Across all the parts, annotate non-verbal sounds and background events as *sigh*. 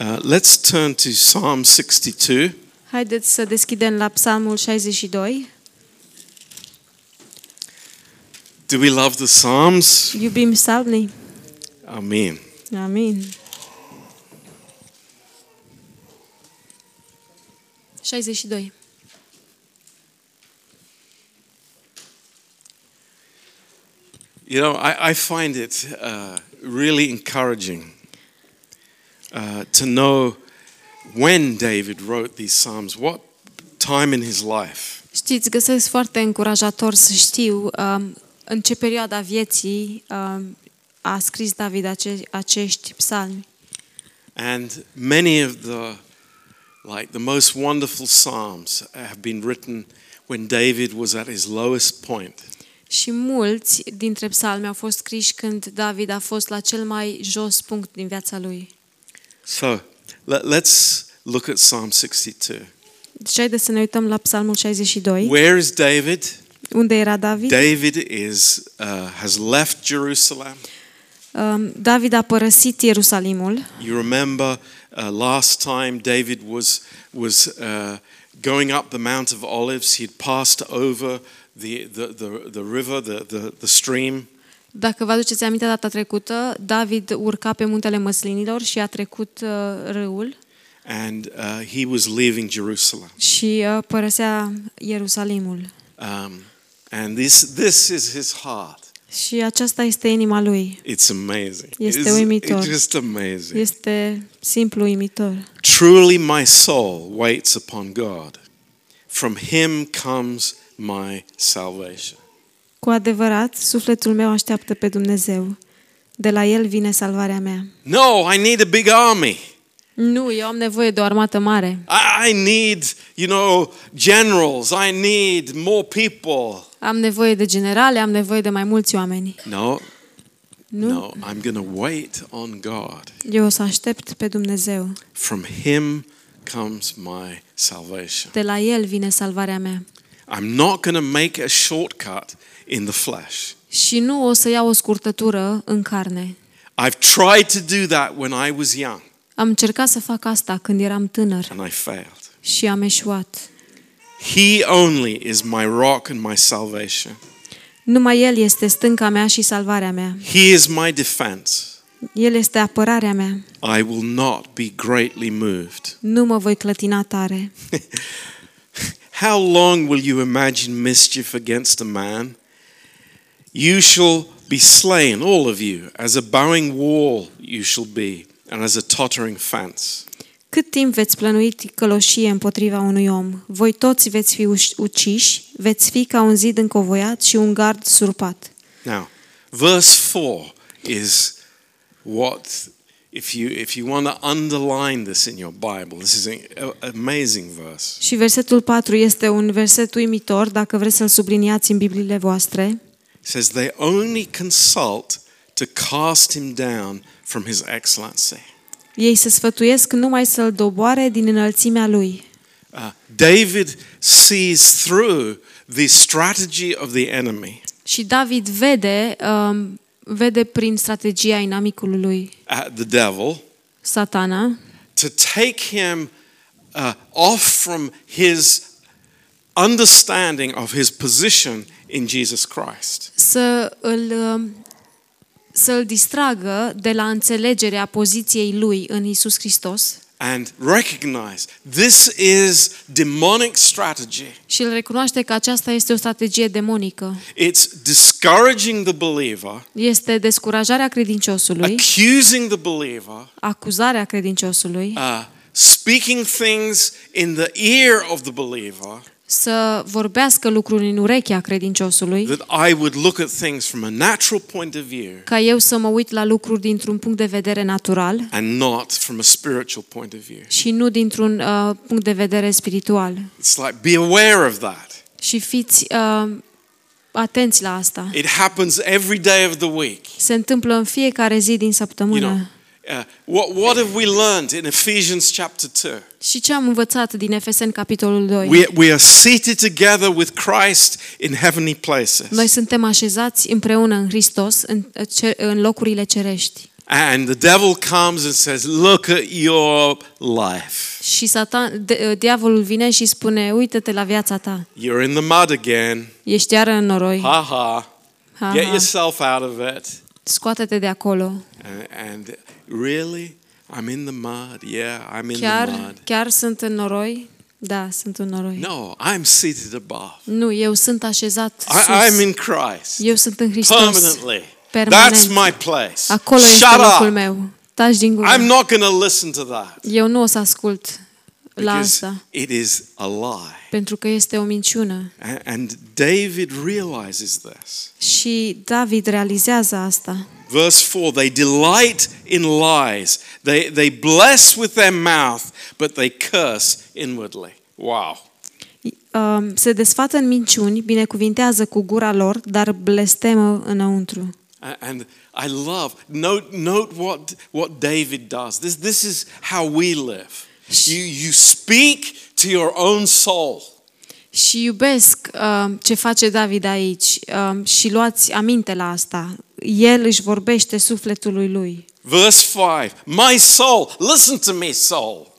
Uh, let's turn to Psalm 62. Haideți să deschidem la Psalmul 62. Do we love the Psalms? Iubim psalmii? Amen. Amen. 62. You know, I, I find it uh, really encouraging uh, to know when David wrote these Psalms, what time in his life. Știți, găsesc foarte încurajator să știu um, în ce perioada vieții um, a scris David ace- acești psalmi. And many of the like the most wonderful psalms have been written when David was at his lowest point. Și mulți dintre psalmi au fost scriși când David a fost la cel mai jos punct din viața lui. So let, let's look at Psalm 62. Deci haideți să ne uităm la Psalmul 62. Where is David? Unde era David? David is uh, has left Jerusalem. Um, David a părăsit Ierusalimul. You remember uh, last time David was was uh, going up the Mount of Olives. He'd passed over the the the, the river, the, the the stream. Dacă vă aduceți aminte data trecută, David urca pe muntele măslinilor și a trecut uh, râul and uh, he was leaving Jerusalem. și uh, părăsea Ierusalimul. Um, and this this is his heart. Și aceasta este inima lui. It's amazing. Este It's- uimitor. It's just amazing. Este simplu uimitor. Truly, my soul waits upon God. From Him comes my salvation. Cu adevărat, sufletul meu așteaptă pe Dumnezeu. De la El vine salvarea mea. No, I need a big army. Nu, eu am nevoie de o armată mare. I I need, you know, generals. I need more people. Am nevoie de generale, am nevoie de mai mulți oameni. No, Nu? no, I'm going to wait on God. Eu o să aștept pe Dumnezeu. From Him comes my salvation. De la El vine salvarea mea. I'm not going to make a shortcut in the flesh. Și nu o să iau o scurtătură în carne. I've tried to do that when I was young Am încercat să fac asta când eram tânăr and I failed. și am eșuat. He only is my rock and my salvation. Numai El este stânca mea și salvarea mea. He is my defense. El este apărarea mea. I will not be greatly moved. *laughs* Nu mă voi clătina tare. How long will you imagine mischief against a man? You shall be slain, all of you, as a bowing wall you shall be, and as a tottering fence. Cât timp veți plănui ticăloșie împotriva unui om? Voi toți veți fi uș- uciși, veți fi ca un zid încovoiat și un gard surpat. Now, verse 4 is what, if you, if you want to underline this in your Bible, this is an amazing verse. Și versetul 4 este un verset uimitor, dacă vreți să-l subliniați în Bibliile voastre. It says, They only consult to cast him down from his excellency. Ei se sfătuiesc numai să-l doboare din înălțimea lui. Uh, David sees through the strategy of the enemy, Și David vede, um, vede prin strategia inamicului lui, at the devil, satana, to take him uh, off from his understanding of his position in Jesus Christ. să îl, um, să-l distragă de la înțelegerea poziției lui în Isus Hristos And recognize this is demonic strategy. și îl recunoaște că aceasta este o strategie demonică. It's discouraging the believer, Este descurajarea credinciosului, accusing the believer, acuzarea credinciosului, uh, speaking things in the ear of the believer să vorbească lucruri în urechea credinciosului, that I would look at things from a natural point of view ca eu să mă uit la lucruri dintr-un punct de vedere natural and not from a spiritual point of view. și nu dintr-un uh, punct de vedere spiritual. It's like be aware of that. Și fiți uh, atenți la asta. It happens every day of the week. Se întâmplă în fiecare zi din You săptămână. know, uh, what, what have we learned in Ephesians chapter 2? Și ce am învățat din Efeseni capitolul 2? We, we are seated together with Christ in heavenly places. Noi suntem așezați împreună în Hristos în, în locurile cerești. And the devil comes and says, Look at your life. Și satan, de, diavolul vine și spune, uită-te la viața ta. You're in the mud again. Ești iară în noroi. Ha ha. Ha, Get ha. yourself out of it. Scoate-te de acolo. And, and really? I'm in the mud. Yeah, I'm in the Chiar, mud. chiar sunt în noroi? Da, sunt în noroi. No, I'm seated above. Nu, eu sunt așezat I, I'm sus. in Christ Eu sunt în Hristos. permanently. Permanent. That's my place. Acolo este Shut locul up. meu. Taci din gură. I'm not going to listen to that Eu nu o să ascult la because asta, it is a lie. pentru că este o minciună. A- And David realizes this. Și David realizează asta. Verse 4 They delight in lies, they, they bless with their mouth, but they curse inwardly. Wow. Um, Se desfată în minciuni, binecuvintează cu gura lor, dar blestemă înăuntru. A- And I love, note, note what, what David does. This, this is how we live. You, you speak to your own soul. Și iubesc um, ce face David aici um, și luați aminte la asta. El își vorbește sufletului lui. Verse 5 My soul, listen to me, soul.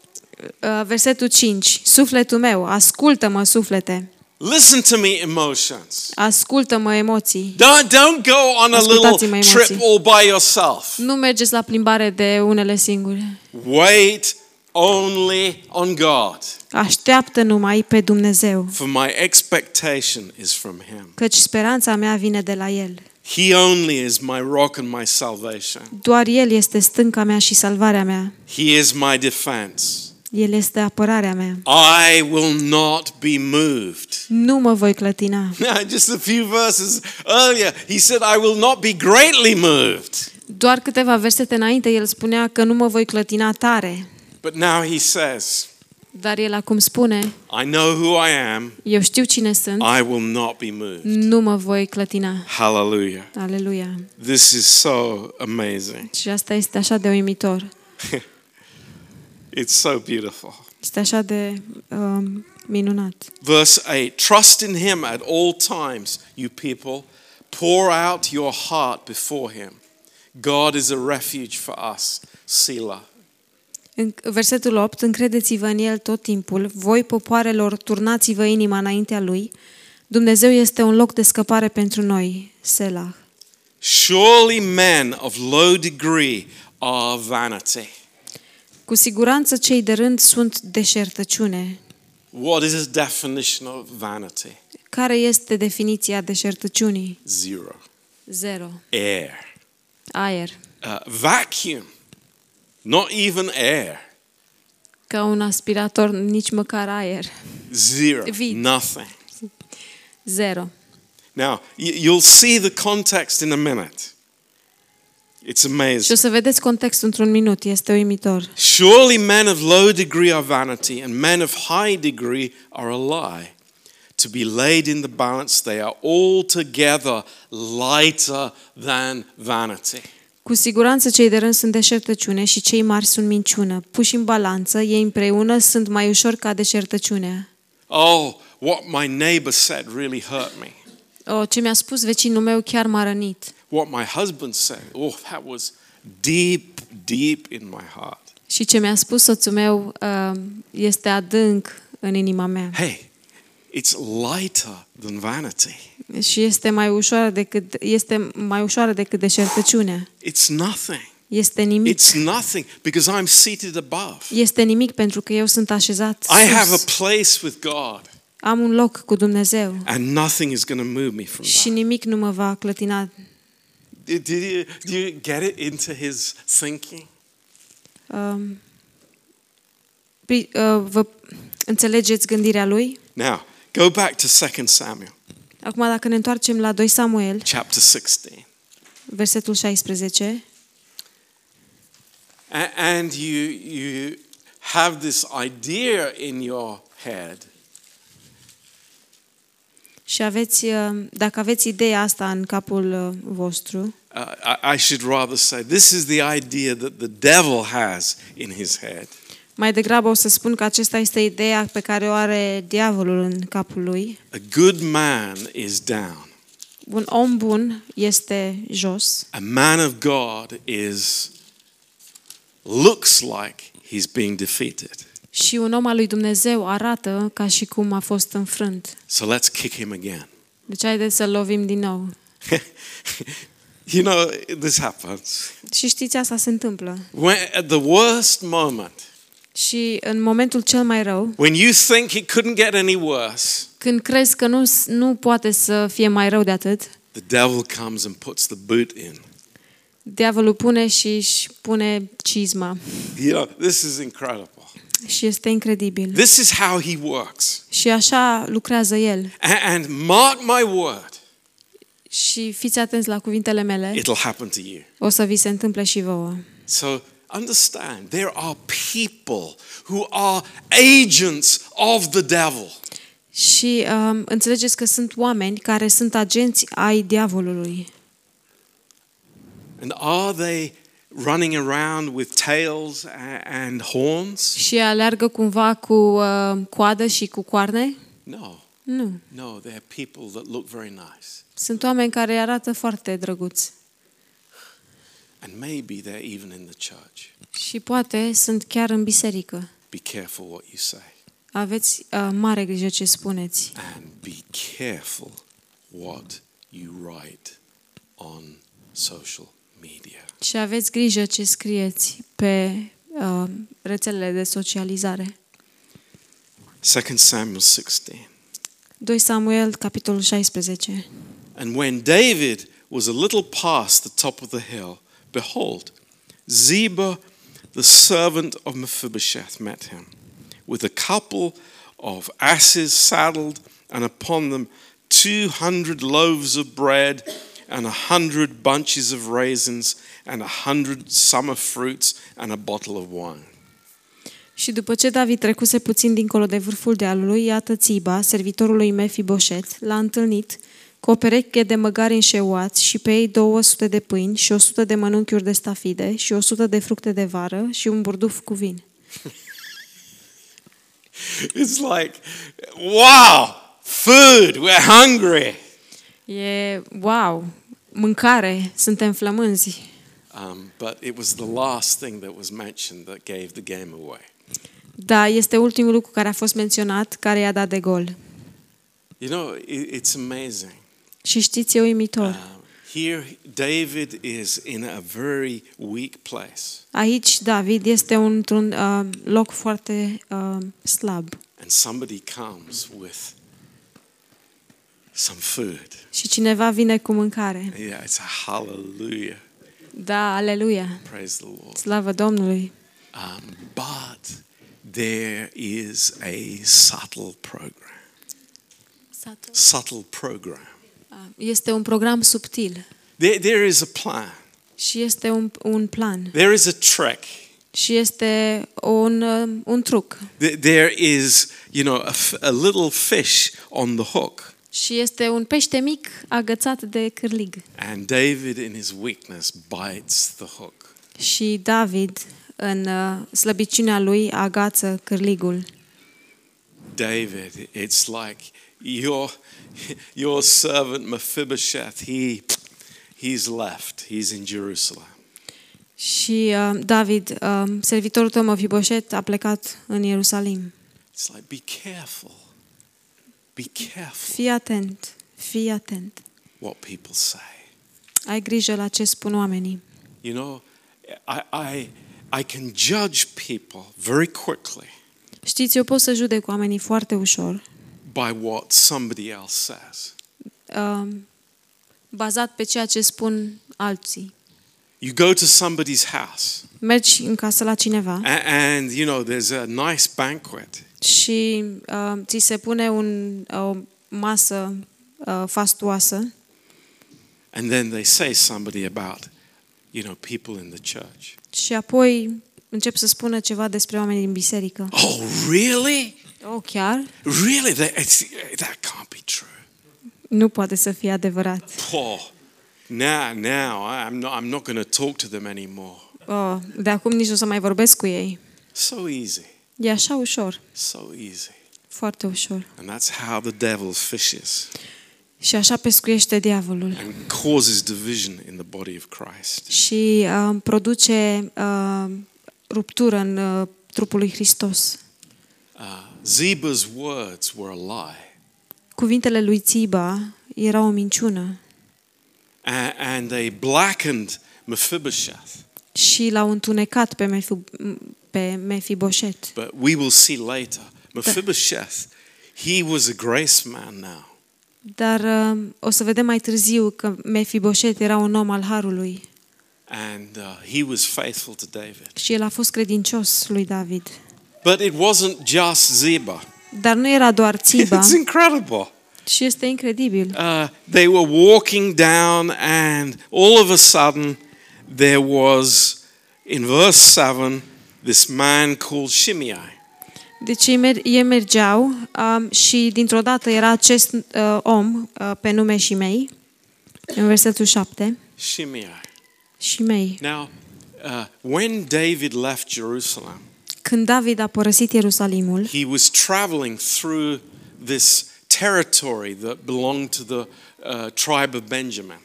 Uh, Versetul 5. Sufletul meu, ascultă-mă, suflete. Listen to me, emotions. Ascultă-mă, emoții. Don't, don't go on a Ascultați-mă little emoții. trip all by yourself. Nu mergeți la plimbare de unele singure. Wait only on God, Așteaptă numai pe Dumnezeu, for my expectation is from Him. căci speranța mea vine de la El. He only is my rock and my salvation. Doar El este stânca mea și salvarea mea. He is my defense. El este apărarea mea. I will not be moved. Nu mă voi clătina. *laughs* Just a few verses earlier, he said, I will not be greatly moved. Doar câteva versete înainte el spunea că nu mă voi clătina tare. But now he says, Dar el acum spune, I know who I am. eu știu cine sunt, I will not be moved. nu mă voi clătina. Hallelujah. Aleluia. This is so amazing. Și asta este așa de uimitor. *laughs* It's so beautiful. Este așa de um, minunat. Verse 8 Trust in him at all times, you people. Pour out your heart before him. God is a refuge for us. Selah. În versetul 8, încredeți-vă în El tot timpul, voi popoarelor, turnați-vă inima înaintea Lui. Dumnezeu este un loc de scăpare pentru noi. Selah. Surely men of low degree are vanity. Cu siguranță cei de rând sunt deșertăciune. What is the definition of vanity? Care este definiția deșertăciunii? Zero. Zero. Air. Aer. Uh, vacuum. Not even air. Ca un aspirator, nici măcar aer. Zero. Vid. Nothing. Zero. Now, you'll see the context in a minute. It's amazing. Și o să vedeți contextul într-un minut, este uimitor. Surely men of low degree are vanity, and men of high degree are a lie. To be laid in the balance, they are altogether lighter than vanity. Cu siguranță cei de rând sunt deșertăciune și cei mari sunt minciună. Puși în balanță, ei împreună sunt mai ușor ca deșertăciunea. Oh, what my neighbor said really hurt me. O, ce mi-a spus vecinul meu chiar m-a rănit. What my husband said, oh, that was deep, deep in my heart. Și ce mi-a spus soțul meu uh, este adânc în inima mea. Hey, it's lighter than vanity. Și este mai ușoară decât, este mai ușoară decât deșertăciunea. It's nothing. Este nimic. It's nothing because I'm seated above. Este nimic pentru că eu sunt așezat I have a sus. place with God, Am un loc cu Dumnezeu. and nothing is going to move me from Și that. nimic nu mă va clătina. Did, did you, do you get it into his thinking? Um, pri- uh, vă înțelegeți gândirea lui? Now, go back to 2 Samuel, Acum, dacă ne întoarcem la 2 Samuel, chapter 16. versetul 16, A- And you, you have this idea in your head și aveți, uh, dacă aveți ideea asta în capul uh, vostru, Uh, I, I should rather say this is the idea that the devil has in his head. Mai degrabă o să spun că acesta este ideea pe care o are diavolul în capul lui. A good man is down. Un om bun este jos A man of God is looks like he's being defeated. Și un om al lui Dumnezeu arată ca și cum a fost înfrânt. So let's kick him again. Deci haideți să lovim din nou. *laughs* you know, this happens. Și știți, asta se întâmplă. When, at the worst moment, Și în momentul cel mai rău, when you think it couldn't get any worse, când crezi că nu, nu poate să fie mai rău de atât, the devil comes and puts the boot in. diavolul pune și își pune cizma. You know, this is incredible. Și este incredibil. This is how he works. Și așa lucrează el. A- And mark my word, Și fiți atenți la cuvintele mele, it'll happen to you. o să vi se întâmple și vouă. So understand, there are people who are agents of the devil. Și um, înțelegeți că sunt oameni care sunt agenți ai diavolului. And are they running around with tails a- and horns? Și aleargă cumva cu uh, coadă și cu coarne? No. Nu. No, they're people that look very nice. Sunt oameni care arată foarte drăguți. And maybe they're even in the church. Și poate sunt chiar în biserică. Be careful what you say. Aveți uh, mare grijă ce spuneți. And be careful what you write on social media. Și aveți grijă ce scrieți pe uh, rețelele de socializare. 2 Samuel 16. 2 Samuel, capitolul 16. And when David was a little past the top of the hill, behold, Ziba, the servant of Mephibosheth, met him with a couple of asses saddled, and upon them two hundred loaves of bread, and a hundred bunches of raisins, and a hundred summer fruits, and a bottle of wine. Și după ce David trecuse puțin dincolo de vârful dealului, iată Țiba, servitorul lui Mefiboset, l-a întâlnit cu o pereche de măgari înșeuați și pe ei 200 de pâini și 100 de mănunchiuri de stafide și 100 de fructe de vară și un burduf cu vin. *laughs* It's like, wow, food, we're hungry. E wow, mâncare, suntem flămânzi. Um, but it was the last thing that was mentioned that gave the game away. Da, este ultimul lucru care a fost menționat, care i-a dat de gol. You know, it, it's amazing. Și știți, e uimitor. Um, here, David is in a very weak place, Aici David este un- într-un uh, loc foarte uh, slab. and somebody comes with some food. Și cineva vine cu mâncare. Yeah, it's a hallelujah. Da, aleluia. Praise the Lord. Slavă Domnului. Um, but there is a subtle program. Subtle program. Este un program subtil There, there is a plan. și este un, un plan There is a trick. și este un, uh, un truc There- There is, you know, a, f- a little fish on the hook. și este un pește mic agățat de cârlig. And David, in his weakness, bites the hook. Și David, în uh, slăbiciunea lui, agață cârligul. David, it's like your, your servant Mephibosheth, he, he's left. He's in Jerusalem. Și uh, David, uh, servitorul tău Mephiboset, a plecat în Ierusalim. It's like, be careful. Be careful Fii atent, fii atent. what people say. Ai grijă la ce spun oamenii. You know, I, I, I can judge people very quickly Știți, eu pot să judec oamenii foarte ușor, by what somebody else says. uh, bazat pe ceea ce spun alții. You go to somebody's house Mergi în casă la cineva a- and, you know, there's a nice banquet. și uh, ți se pune un, o masă uh, fastuoasă And then they say somebody about, you know, people in the church. și apoi încep să spună ceva despre oamenii din biserică. Oh, really? Oh, chiar? Really? That, it's, that can't be true. Nu poate să fie adevărat. Oh, now, now, I'm not, I'm not going to talk to them anymore. Oh, de acum nici nu o să mai vorbesc cu ei. So easy. E așa ușor, So easy. foarte ușor. And that's how the devil fishes Și așa pescuiește diavolul. and causes division in the body of Christ. Și uh, produce uh, ruptură în uh, trupul lui Hristos. Uh, Ziba's words were a lie. Cuvintele lui Țiba erau o minciună A- and they blackened Mephibosheth. și l-au întunecat pe, Mefi, pe Mefiboset. But we will see later. Mephibosheth, he was a grace man now. Dar uh, o să vedem mai târziu că Mefiboset era un om al harului And uh, he was faithful to David. și el a fost credincios lui David. But it wasn't just Ziba. Dar nu era doar *laughs* Țiba It's incredible. și este incredibil. Uh, they were walking down, and all of a sudden, there was, in verse 7, this man called Shimei. Deci ei, mer- ei mergeau um, și dintr-o dată era acest uh, om uh, pe nume Shimei, în versetul 7, Shimei. Shimei. Now, uh, when David left Jerusalem, Când David a părăsit Ierusalimul, he was traveling through this territory that belonged to the uh, tribe of Benjamin.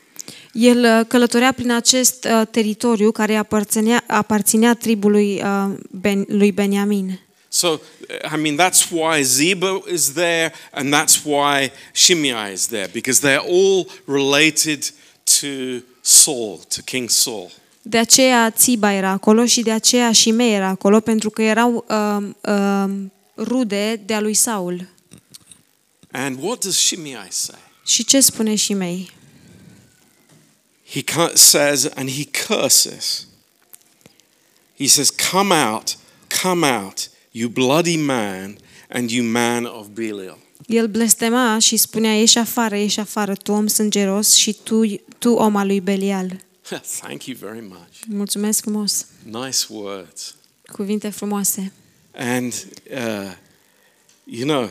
el uh, călătorea prin acest uh, teritoriu care aparținea, aparținea tribului uh, ben, lui Beniamin. So, uh, I mean, that's why Ziba is there, and that's why Shimei is there, because they're all related to Saul, to King Saul. De aceea Țiba era acolo și de aceea Shimei era acolo, pentru că erau uh, uh, rude de-a lui Saul. And what does Shimei say? Și ce spune Shimei? He cu- says, and he curses. He says, Come out, come out, you bloody man, and you man of Belial. El blestema și spunea, ieși afară, ieși afară, tu om sângeros și tu, tu om al lui Belial. *laughs* Thank you very much. Mulțumesc frumos. Nice words. Cuvinte frumoase. And, uh, you know,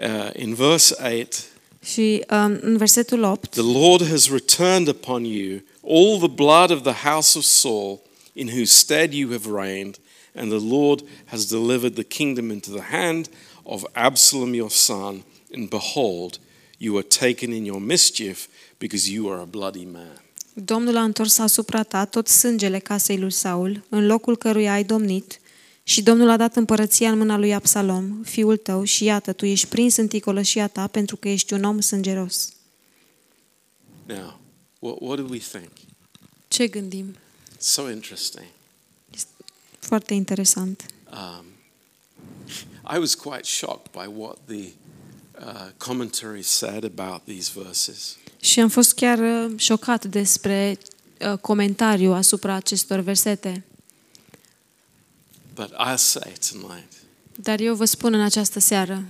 uh, in verse 8, Și um, în versetul 8, the Lord has returned upon you all the blood of the house of Saul, in whose stead you have reigned, and the Lord has delivered the kingdom into the hand of Absalom your son, and behold, you are taken in your mischief, because you are a bloody man. Domnul a întors asupra ta tot sângele casei lui Saul, în locul căruia ai domnit, și Domnul a dat împărăția în mâna lui Absalom, fiul tău, și iată, tu ești prins în ticolășia ta pentru că ești un om sângeros. Now, what, what do we think? Ce gândim? So interesting. Foarte interesant. Um, I was quite shocked by what the uh, commentaries said about these verses. Și am fost chiar uh, șocat despre uh, comentariu asupra acestor versete. But I'll say tonight Dar eu vă spun în această seară,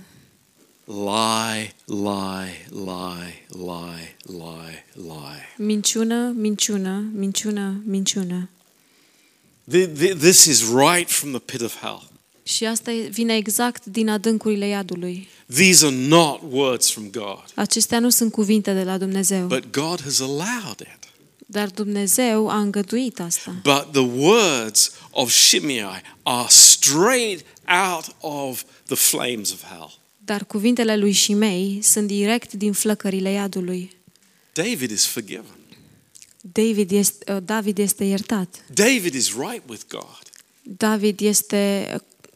lie, lie, lie, lie, lie, lie. minciună, minciună, minciună, minciună. Th- th- This is right from the pit of hell. Și asta e- vine exact din adâncurile iadului. These are not words from God, Acestea nu sunt cuvinte de la Dumnezeu, but God has allowed it. dar Dumnezeu a îngăduit asta. But the words of Shimei are straight out of the flames of hell. Dar cuvintele lui Shimei sunt direct din flăcările iadului. David is forgiven. David este, uh, David este iertat. David is right with God. David este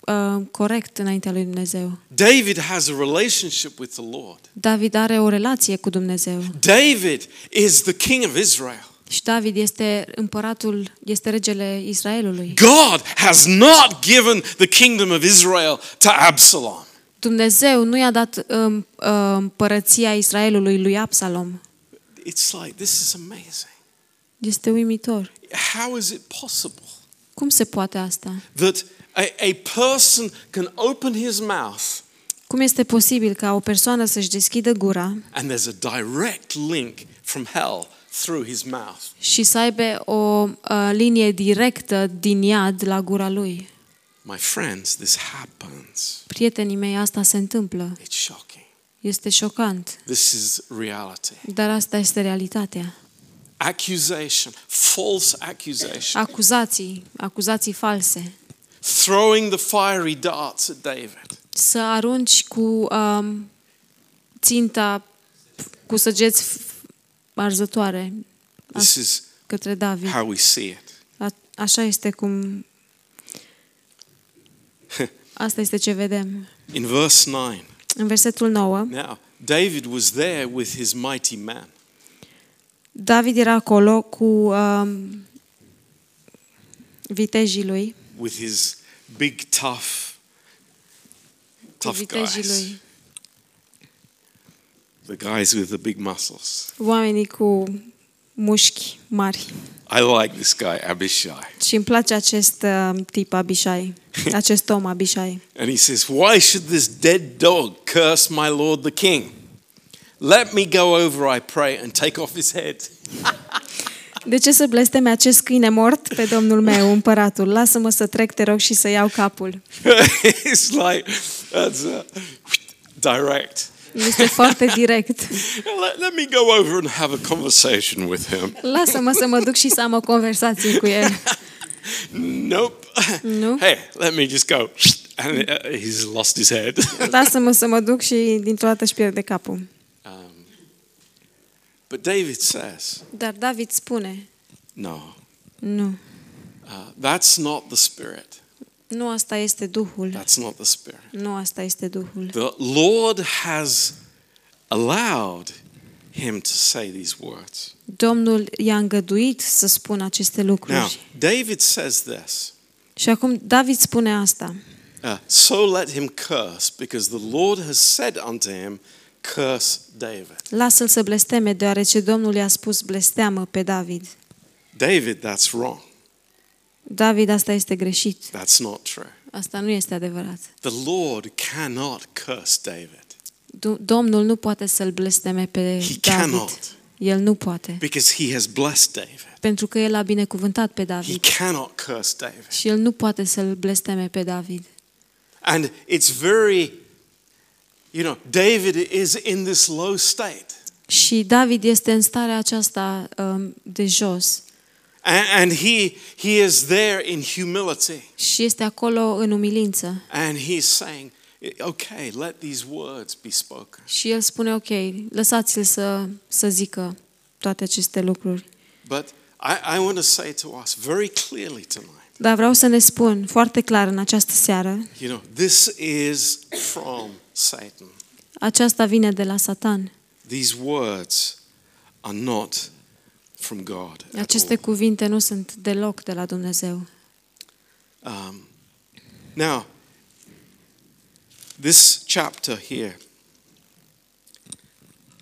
uh, corect înaintea lui Dumnezeu. David has a relationship with the Lord. David are o relație cu Dumnezeu. David is the king of Israel. Și David este împăratul, este regele Israelului. God has not given the kingdom of Israel to Absalom. Dumnezeu nu i-a dat um, uh, împărăția Israelului lui Absalom. It's like, this is amazing. Este uimitor. How is it possible Cum se poate asta? that a, a person can open his mouth Cum este posibil ca o persoană să-și deschidă gura and there's a direct link from hell through his mouth? și să aibă o uh, linie directă din iad la gura lui? My friends, this happens. Prietenii mei, asta se întâmplă. It's shocking. Este șocant, This is reality. dar asta este realitatea. Accusation, false accusation, Acuzații, acuzații false. Throwing the fiery darts at David. Să arunci cu um, ținta cu săgeți f- arzătoare This is către David. how we see it. A- așa este cum *laughs* Asta este ce vedem. In verse 9, În versetul 9, now David was there with his mighty man. David era acolo cu um, vitejii lui, with his big, tough, tough guys. The guys with the big muscles. oamenii cu mușchi mari. I like this guy, Abishai. Și îmi place acest uh, tip Abishai, *laughs* acest om Abishai. And he says, Why should this dead dog curse my lord the king? Let me go over, I pray, and take off his head. *laughs* De ce să blesteme acest câine mort pe domnul meu, împăratul? Lasă-mă să trec, te rog, și să iau capul. *laughs* it's like, that's uh, direct. Este foarte direct. *laughs* Let, let me go over and have a conversation with him. Lasă-mă să mă duc și să am o conversație cu el. *laughs* Nope. Nu? Hey, let me just go. And uh, he's lost his head. Lasă-mă să mă duc și dintr-o dată își pierde capul. Um, but David says, Dar David spune, no, nu, uh, that's not the spirit. nu asta este Duhul. That's not the spirit. Nu asta este Duhul. The Lord has allowed him to say these words. Domnul i-a îngăduit să spună aceste Now, lucruri. David says this. Și acum David spune asta. Uh, so let him curse, because the Lord has said unto him, Curse David. Lasă-l să blesteme, deoarece Domnul i-a spus blesteamă pe David. David, that's wrong. David, asta este greșit. That's not true. Asta nu este adevărat. The Lord cannot curse David Du- Domnul nu poate să-l blesteme pe He David. cannot. El nu poate. because he has blessed David. Pentru că el a binecuvântat pe He David. cannot curse David. Și el nu poate să-l blesteme pe David. And it's very, you know, David is in this low state. Și David este în starea aceasta um, de jos. And, and he, he is there in humility. Și este acolo în umilință. And he's saying, okay, let these words be spoken. Și el spune, ok, lăsați-l să, să zică toate aceste lucruri. But I, I want to say to us very clearly tonight, Dar vreau să ne spun foarte clar în această seară, you know, this is from Satan. aceasta vine de la Satan. These words are not from God. Aceste cuvinte nu sunt deloc de la Dumnezeu. Um, now, this chapter here,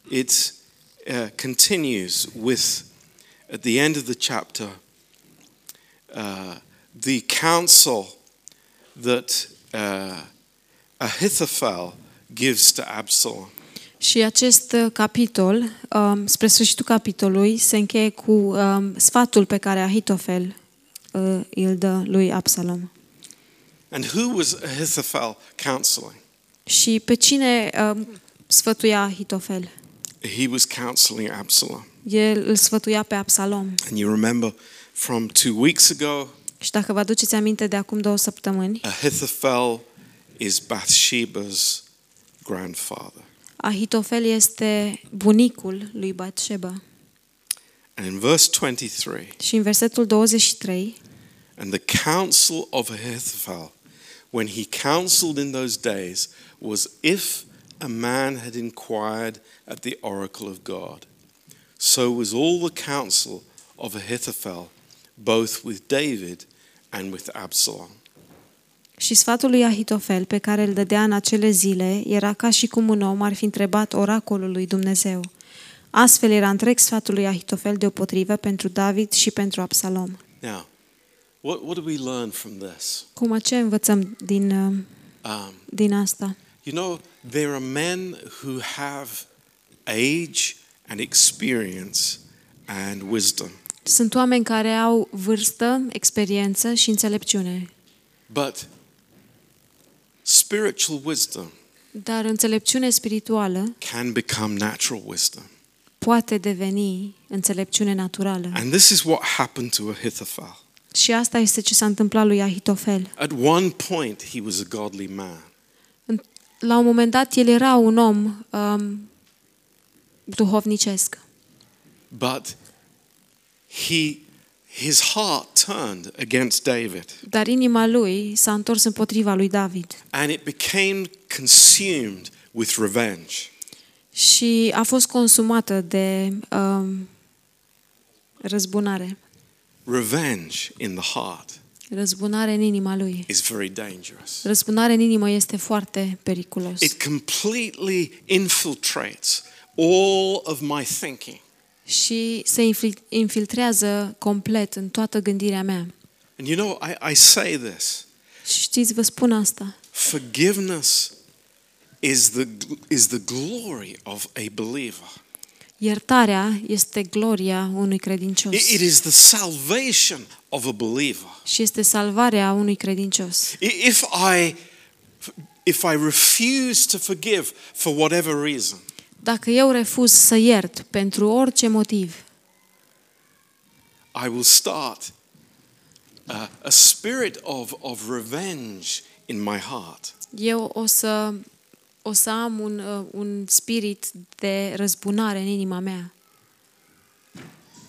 it uh, continues with, at the end of the chapter, uh, the counsel that uh, Ahithophel gives to Absalom. Și acest uh, capitol, um, spre sfârșitul capitolului, se încheie cu um, sfatul pe care Ahitofel uh, îl dă lui Absalom. And who was Ahithophel counseling? Și pe cine um, sfătuia Ahitofel? He was counseling Absalom. El îl sfătuia pe Absalom. And you remember from two weeks ago, Și dacă vă aduceți aminte de acum două săptămâni, Ahithophel is Bathsheba's grandfather. Ahitofel este bunicul lui Batsheba. And in verse 23, Și în versetul 23, and the counsel of Ahithophel, when he counseled in those days, was if a man had inquired at the oracle of God. So was all the counsel of Ahithophel, both with David and with Absalom. Și sfatul lui Ahitofel pe care îl dădea în acele zile era ca și cum un om ar fi întrebat oracolul lui Dumnezeu. Astfel era întreg sfatul lui Ahitofel deopotrivă pentru David și pentru Absalom. Now, what, what do we learn from this? Cum ce învățăm din, uh, Um, din asta? You know, there are men who have age and experience and wisdom, Sunt oameni care au vârstă, experiență și înțelepciune. but spiritual wisdom Dar înțelepciune spirituală can become natural wisdom. poate deveni înțelepciune naturală. And this is what happened to Ahithophel. Și asta este ce s-a întâmplat lui Ahitofel. At one point, he was a godly man, În- La un moment dat, el era un om um, duhovnicesc. but he, his heart turned against David Dar inima lui s-a întors împotriva lui David and it became consumed with revenge. și a fost consumată de um, răzbunare. Revenge in the heart Răzbunare în inima lui. is very dangerous. Răzbunare în inimă este foarte periculos. It completely infiltrates all of my thinking. Și se infil- infiltrează complet în toată gândirea mea. And you know, I, I say this Și știți, vă spun asta. forgiveness is the, is the glory of a believer. Iertarea este gloria unui credincios. It, it is the salvation of a believer. Și este salvarea unui credincios. I- If I, if I refuse to forgive for whatever reason, Dacă eu refuz să iert pentru orice motiv, I will start uh, a spirit of, of revenge in my heart. eu o să, o să am un, uh, un spirit de răzbunare în inima mea.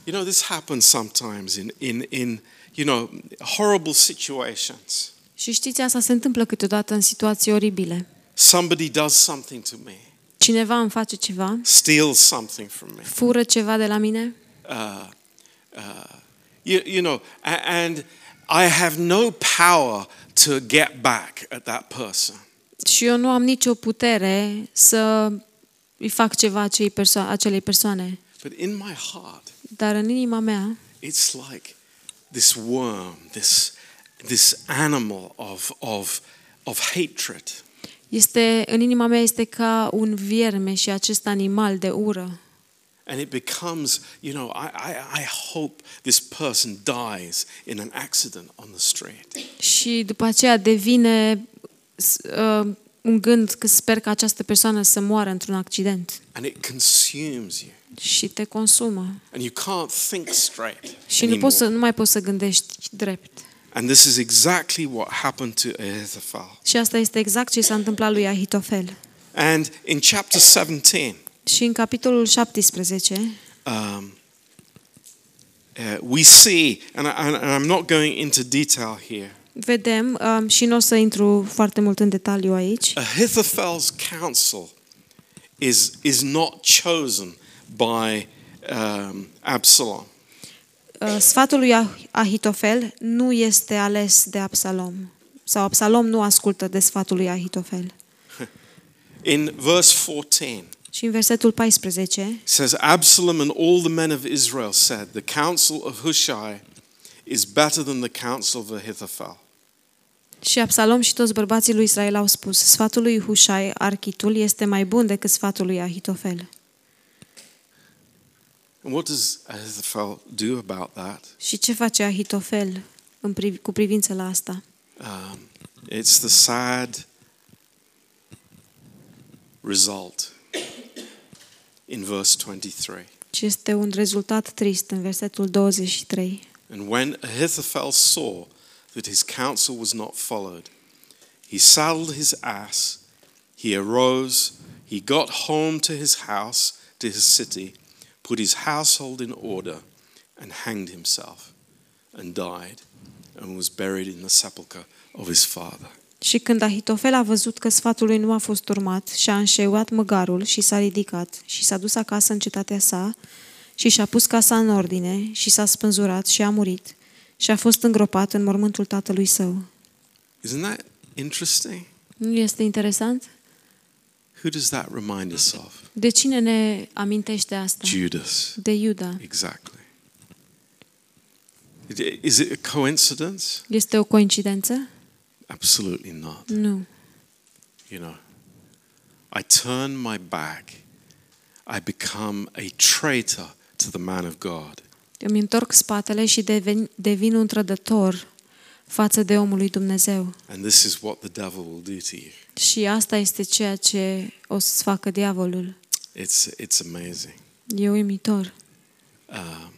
You know, this happens sometimes in, in, in you know, horrible situations. Și știți, asta se întâmplă câteodată în situații oribile. Somebody does something to me, Cineva îmi face ceva, steals something from me. fură ceva de la mine Uh, uh, you, you know, a- and I have no power to get back at that person. și eu nu am nicio putere să îi fac ceva acelei, perso- acelei persoane. But in my heart, Dar în inima mea it's like this worm, this, this animal of, of, of hatred. Este, în inima mea este ca un vierme și acest animal de ură. And it becomes, you know, I, I, I hope this person dies in an accident on the street. Și după aceea devine s- uh, un gând că sper că această persoană să moară într-un accident. And it consumes you. Și te consumă. And you can't think straight. Și nu, anymore. poți să, nu mai poți să gândești drept. And this is exactly what happened to Ahithophel. Și asta este exact ce s-a întâmplat lui Ahitofel. And in chapter 17, Și în capitolul 17 um, uh, we see, and, I, and I'm not going into detail here, vedem, um, și nu o să intru foarte mult în detaliu aici, Ahithophel's counsel is, is not chosen by um, Absalom. Uh, sfatul lui Ah- Ahitofel nu este ales de Absalom. Sau Absalom nu ascultă de sfatul lui Ahitofel. *laughs* In verse 14, Și în versetul 14 it says, Absalom and all the men of Israel said, The counsel of Hushai is better than the counsel of Ahithophel. Și Absalom și toți bărbații lui Israel au spus, sfatul lui Hushai, architul, este mai bun decât sfatul lui Ahitofel. And what does Ahithophel do about that? Și ce face Ahitofel în priv- cu privință la asta? Um, it's the sad result in verse 23. Și este un rezultat trist în versetul 23. And when Ahithophel saw that his counsel was not followed, he saddled his ass, he arose, he got home to his house, to his city, put his household in order, and hanged himself, and died, and was buried in the sepulchre of his father. Și când Ahitofel a văzut că sfatul lui nu a fost urmat, și-a înșeuat măgarul și s-a ridicat și s-a dus acasă în cetatea sa și și-a pus casa în ordine și s-a spânzurat și a murit și a fost îngropat în mormântul tatălui său. Isn't that interesting? Nu este interesant? Who does that remind us of? De cine ne amintește asta? Judas. De Iuda. Exactly. Is it a coincidence? Este o coincidență? Absolutely not. Nu. You know, I turn my back, I become a traitor to the man of God. Îmi întorc spatele și devin, devin un trădător față de omul lui Dumnezeu. And this is what the devil will do to you. Și asta este ceea ce o să-ți facă diavolul. It's, it's amazing. E uimitor. Um,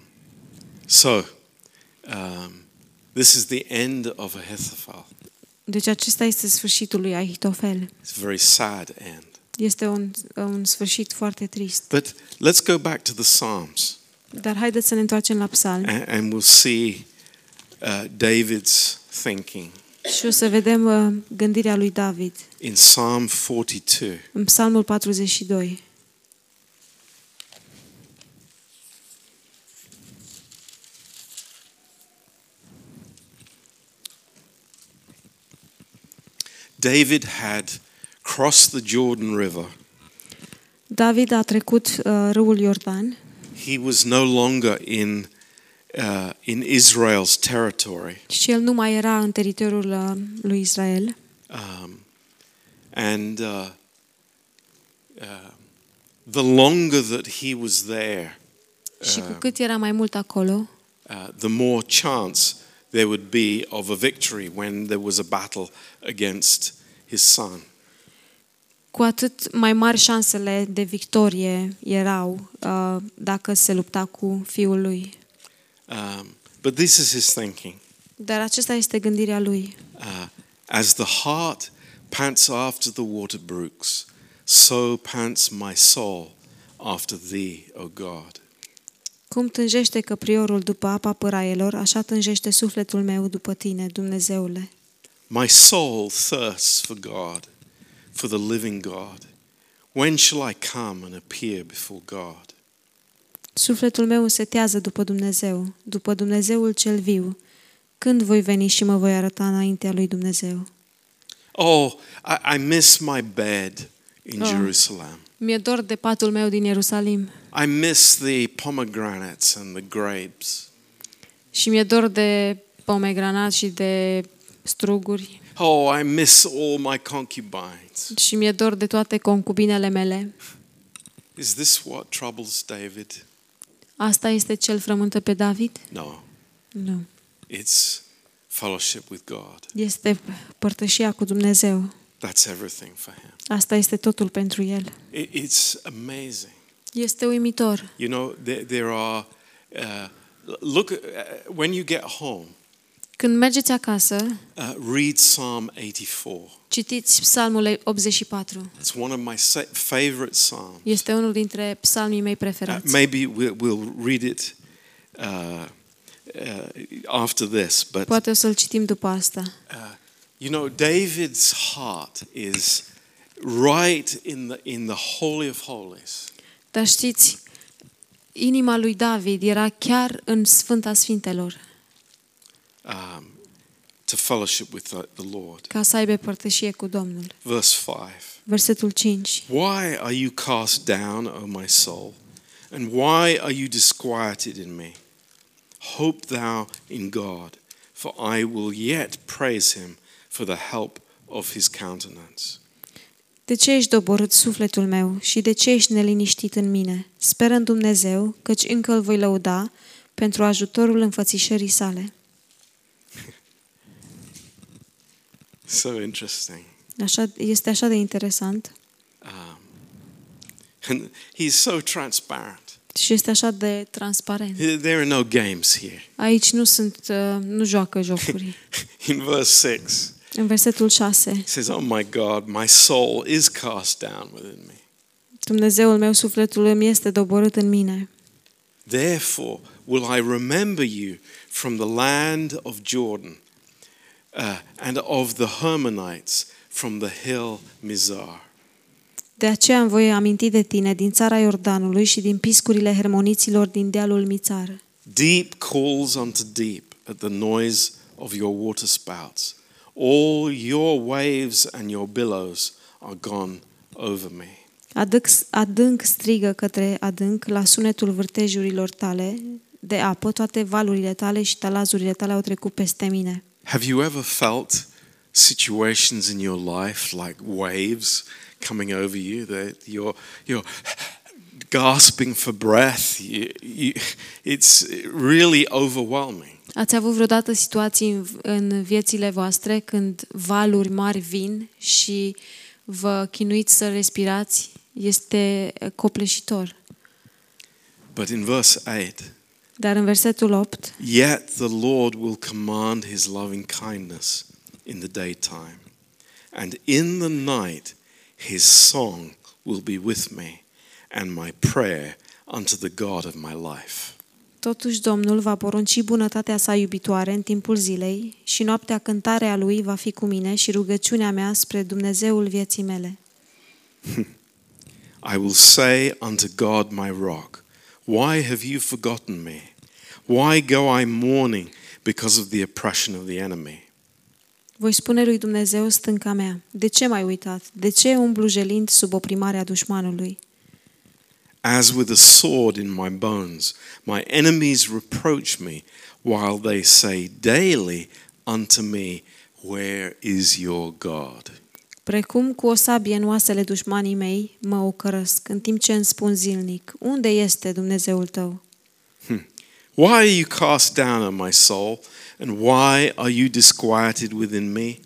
so, um, this is the end of Ahithophel. Deci acesta este sfârșitul lui Ahitofel. It's a very sad end. Este un, un sfârșit foarte trist. But let's go back to the Psalms. Dar haideți să ne întoarcem la psalm and, and we'll see uh, David's thinking și o să vedem uh, gândirea lui David in Psalm 42. în psalmul 42. David had crossed the Jordan River. David a trecut uh, râul Iordan He was no longer in, uh, in Israel's territory. și el nu mai era în teritoriul uh, lui Israel. Um, and uh, uh, the longer that he was there, Și cu cât era mai mult acolo, uh, the more chance there would be of a victory when there was a battle against his son. cu atât mai mari șansele de victorie erau uh, dacă se lupta cu fiul lui. Um, but this is his thinking. Dar acesta este gândirea lui. Uh, as the heart pants after the water brooks, so pants my soul after thee, O God. Cum tânjește căpriorul după apa pâraielor, așa tânjește sufletul meu după tine, Dumnezeule. My soul thirsts for God, for the living God. When shall I come and appear before God? Sufletul meu setează după Dumnezeu, după Dumnezeul cel viu. Când voi veni și mă voi arăta înaintea lui Dumnezeu? Oh, I, I miss my bed in Oh. Jerusalem. Mi-e dor de patul meu din Ierusalim I miss the pomegranates and the grapes. și mi-e dor de pomegranat și de struguri Oh, I miss all my concubines. și mi-e dor de toate concubinele mele. Is this what troubles David? Asta este cel frământă pe David? No, Nu. it's fellowship with God. Este părtășia cu Dumnezeu. That's everything for him. Asta este totul pentru el. It, it's amazing. Este uimitor. You know, there, there are, uh, look, uh, when you get home, Când mergeți acasă, uh, read Psalm 84. citiți Psalmul 84. It's one of my sa- favorite psalms. Este unul dintre psalmii mei Uh, preferați. maybe we'll, we'll read it uh, uh, after this, but Poate o să-l citim după asta. uh, you know, David's heart is right in the in the holy of holies. Dar știți, inima lui David era chiar în Sfânta Sfintelor, Um, to fellowship with the, the Lord. ca să aibă părtășie cu Domnul. Verse 5. Versetul 5. Why are you cast down, O my soul? And why are you disquieted in me? Hope thou in God, for I will yet praise him for the help of his countenance. De ce ești doborât sufletul meu și de ce ești neliniștit în mine? Sper în Dumnezeu, căci încă îl voi lăuda pentru ajutorul înfățișării sale. So interesting. Așa, este așa de interesant Um, and he's so transparent. și este așa de transparent. There are no games here. Aici nu sunt, uh, nu joacă jocuri. *laughs* In verse 6, În versetul 6, it says, Oh my God, my soul is cast down within me. Dumnezeul meu, sufletul îmi este doborât în mine. Therefore will I remember you from the land of Jordan uh, and of the Hermonites from the hill Mizar. De aceea îmi voi aminti de tine din țara Iordanului și din piscurile hermoniților din dealul Mițar. Deep calls unto deep at the noise of your water spouts. All your waves and your billows are gone over me. Adânc, adânc strigă către adânc la sunetul vârtejurilor tale de apă, toate valurile tale și talazurile tale au trecut peste mine. Have you ever felt situations in your life like waves coming over you that you're you're gasping for breath? You, you, it's really overwhelming. Ați avut vreodată situații în, în viețile voastre când valuri mari vin și vă chinuiți să respirați? Este copleșitor. But in verse 8, Dar în versetul 8, yet the Lord will command his loving kindness in the daytime, and in the night his song will be with me, and my prayer unto the God of my life. Totuși Domnul va porunci bunătatea sa iubitoare în timpul zilei și noaptea cântarea lui va fi cu mine și rugăciunea mea spre Dumnezeul vieții mele. *laughs* I will say unto God my rock, Why have you forgotten me? Why go I mourning because of the oppression of the enemy? Voi spune lui Dumnezeu stânca mea, de ce m-ai uitat? De ce umblu jelind sub oprimarea dușmanului? As with a sword in my bones, my enemies reproach me, while they say daily unto me, Where is your God? Precum cu o sabie în oasele dușmanii mei, mă ocărăsc, în timp ce îmi spun zilnic, unde este Dumnezeul tău? Why are you cast down, O my soul? And why are you disquieted within me?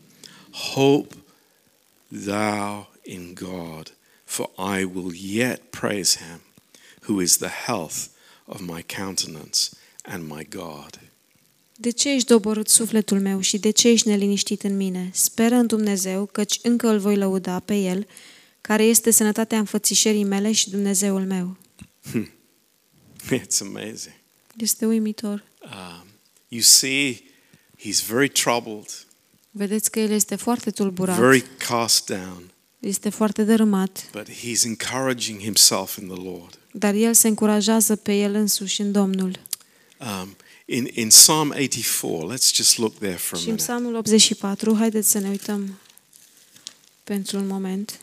Hope thou in God, for I will yet praise him, who is the health of my countenance and my God. De ce ești doborât sufletul meu și de ce ești neliniștit în mine? Speră în Dumnezeu, căci încă îl voi lăuda pe El, care este sănătatea înfățișării mele și Dumnezeul meu. *laughs* It's amazing. Este uimitor. Um, you see, he's very troubled, Vedeți că el este foarte tulburat, very cast down, este foarte dărâmat, but he's encouraging himself in the Lord. dar el se încurajează pe el însuși în Domnul. Um, in, in Psalm 84, let's just look there for a Și în minute. Psalmul 84, haideți să ne uităm pentru un moment.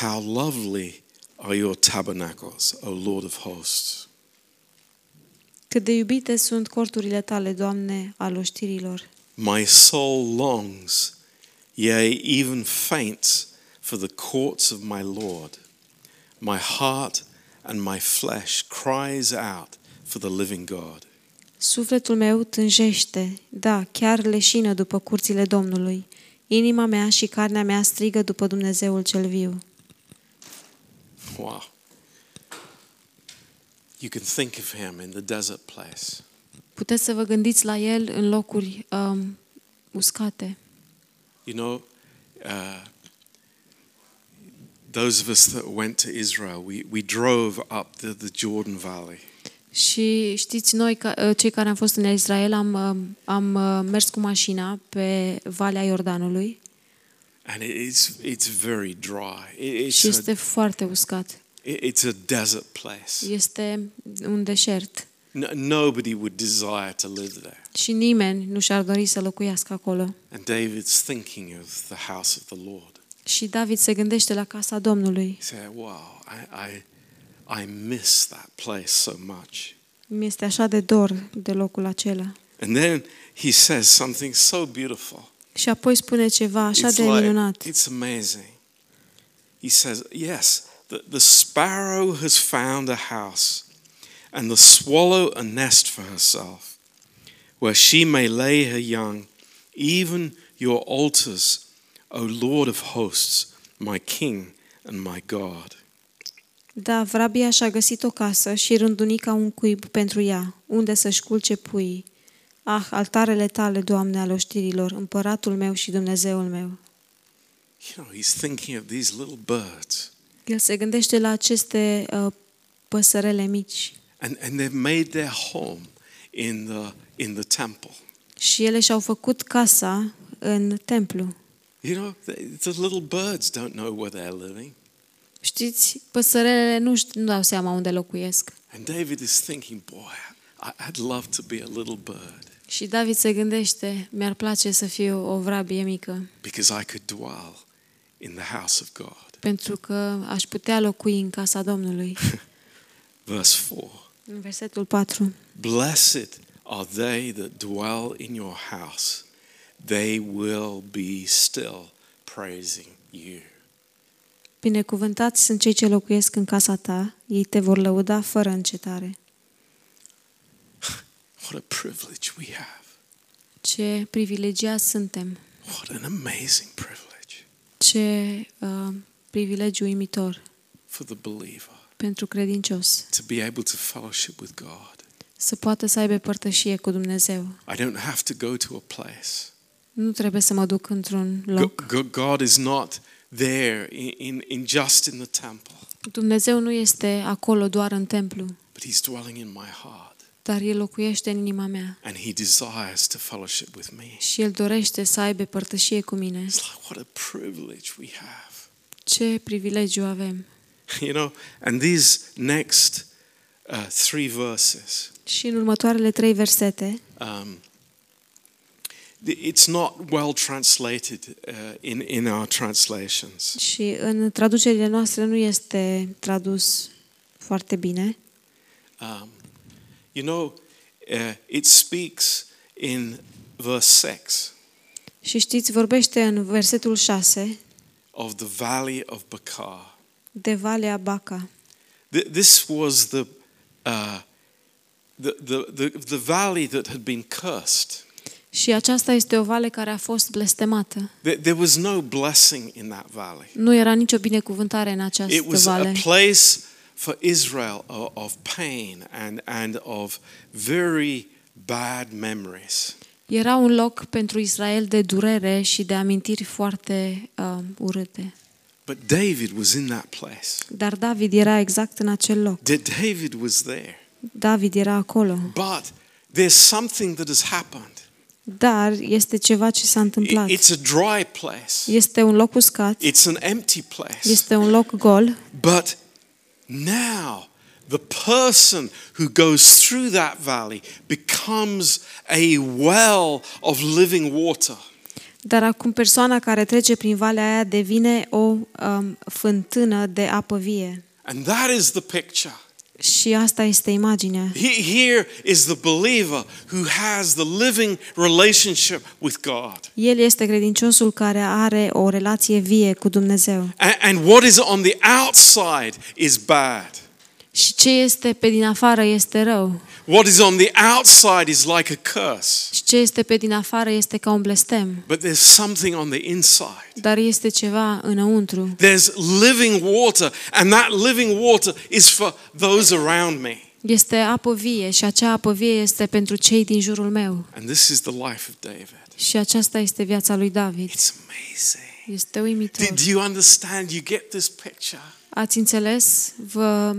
How lovely are your tabernacles, O Lord of hosts. Cât de iubite sunt corturile tale, Doamne, al oștirilor. My soul longs, yea, even faints, for the courts of my Lord. My heart and my flesh cries out for the living God. Sufletul meu tânjește, da, chiar leșină după curțile Domnului. Inima mea și carnea mea strigă după Dumnezeul cel viu. Wow. You can think of him in the desert place. Puteți să vă gândiți la el în locuri um, uscate. You know, uh, those of us that went to Israel, we, we drove up the, the Jordan Valley. Și știți, noi, ca- cei care am fost în Israel, am, um, am uh, mers cu mașina pe Valea Iordanului And it is, it's very dry. It- și It's este a, foarte uscat. it's a desert place. Este un deșert No, nobody would desire to live there. și nimeni nu și-ar dori să locuiască acolo. And David's thinking of the house of the Lord. Și David se gândește la casa Domnului. He said, wow, I, I, I miss that place so much. Mi este așa de dor de locul acela. And then he says something so beautiful. Și apoi spune ceva așa it's de like, minunat. it's amazing. He says, yes, the, the sparrow has found a house, and the swallow a nest for herself, where she may lay her young, even your altars, O Lord of hosts, my King and my God. Da, vrabia și-a găsit o casă și rândunica un cuib pentru ea, unde să-și culce puii. Ah, altarele tale, Doamne, al oștirilor, împăratul meu și Dumnezeul meu. You know, he's thinking of these little birds, El se gândește la aceste uh, păsărele mici and, and they've made their home in the, in the temple. și ele și-au făcut casa în templu. You know, the, the little birds don't know where they're living. Știți, păsărelele nu, șt- nu dau seama unde locuiesc. And David is thinking, boy, I- I'd love to be a little bird Și David se gândește, mi-ar place să fiu o vrabie mică, because I could dwell in the house of God. pentru că aș putea locui în casa Domnului. *laughs* Verse 4 În versetul 4. Blessed are they that dwell in your house, they will be still praising you. Binecuvântați sunt cei ce locuiesc în casa ta, ei te vor lăuda fără încetare. *laughs* What a privilege we have. Ce privilegiați suntem, What an amazing privilege ce uh, privilegiu uimitor for the believer pentru credincios. to be able to fellowship with God. să poată să aibă părtășie cu Dumnezeu. I don't have to go to a place. Nu trebuie să mă duc într-un Go- loc. go- God is not there in, in, in just in the temple, Dumnezeu nu este acolo doar în templu, but He's dwelling in my heart. dar El locuiește în inima mea And He desires to fellowship with me. și El dorește să aibă părtășie cu mine. It's like, what a privilege we have. Ce privilegiu avem! *laughs* You know, and these next uh, three verses, Și în următoarele trei versete, um, it's not well translated uh, in, in our translations. și în traducerile noastre nu este tradus foarte bine, Um, you know, uh, it speaks in verse 6 și știți, vorbește în versetul 6 of the valley of Bakar. De Valea Baca. Th- This was the, uh, the, the, the, the valley that had been cursed. Și aceasta este o vale care a fost blestemată. There, there was no blessing in that valley. Nu era nicio binecuvântare în It această was a vale. place for Israel of, of pain and, and of very bad memories. Era un loc pentru Israel de durere și de amintiri foarte uh, urâte. But David was in that place. Dar David era exact în acel loc. David was there. David era acolo. But there's something that has happened. Dar este ceva ce s-a întâmplat. It's a dry place. Este un loc uscat, It's an empty place. este un loc gol, But now the person who goes through that valley becomes a well of living water. Dar acum persoana care trece prin valea aia devine o um, fântână de apă vie. And that is the picture. Și asta este imaginea. He- Here is the believer who has the living relationship with God. El este credinciosul care are o relație vie cu Dumnezeu. A- And what is on the outside is bad. Și ce este pe din afară este rău. What is on the outside is like a curse. Și ce este pe din afară este ca un blestem. But there's something on the inside. Dar este ceva înăuntru. There's living water, and that living water is for those around me. Este apă vie și acea apă vie este pentru cei din jurul meu. And this is the life of David. Și aceasta este viața lui David. It's amazing. Este Do, uimitor. do you understand? You get this picture? Ați înțeles? Vă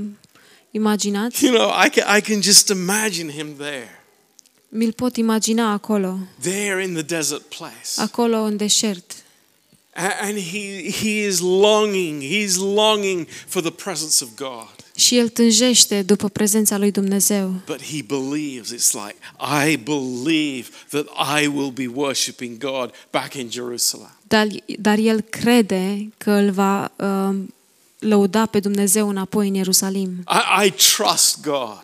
imaginați? You know, I can, I can just imagine him there, Mi-l pot imagina acolo, there in the desert place. acolo în deșert. A- And he, he is longing, he's longing for the presence of God. Și el tânjește după prezența lui Dumnezeu. But he believes, it's like, I believe that I will be worshiping God back in Jerusalem. Dar, dar el crede că îl va um, lăuda pe Dumnezeu înapoi în Ierusalim. I, I trust God.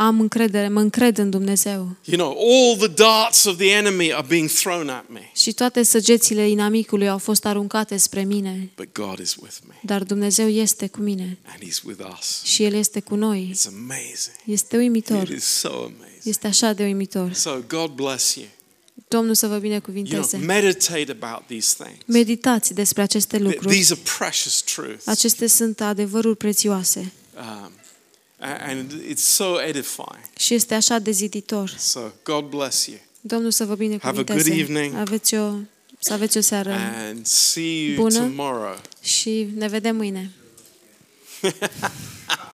Am încredere, mă încred în Dumnezeu. You know, all the darts of the enemy are being thrown at me, Și toate săgețile inamicului au fost aruncate spre mine, but God is with me dar Dumnezeu este cu mine and he's with us. și El este cu noi. It's amazing. Este uimitor. It is so amazing. Este așa de uimitor. So God bless you. Domnul să vă You know, binecuvinteze. meditate about these things. Meditați despre aceste Th- lucruri. These are precious truths. Aceste sunt adevăruri prețioase Um, a- and it's so edifying. și este așa de ziditor. So God bless you. Domnul să vă Have a binecuvinteze. good evening. Aveți o, să aveți o seară And see you Bună. tomorrow. și ne vedem mâine. *laughs*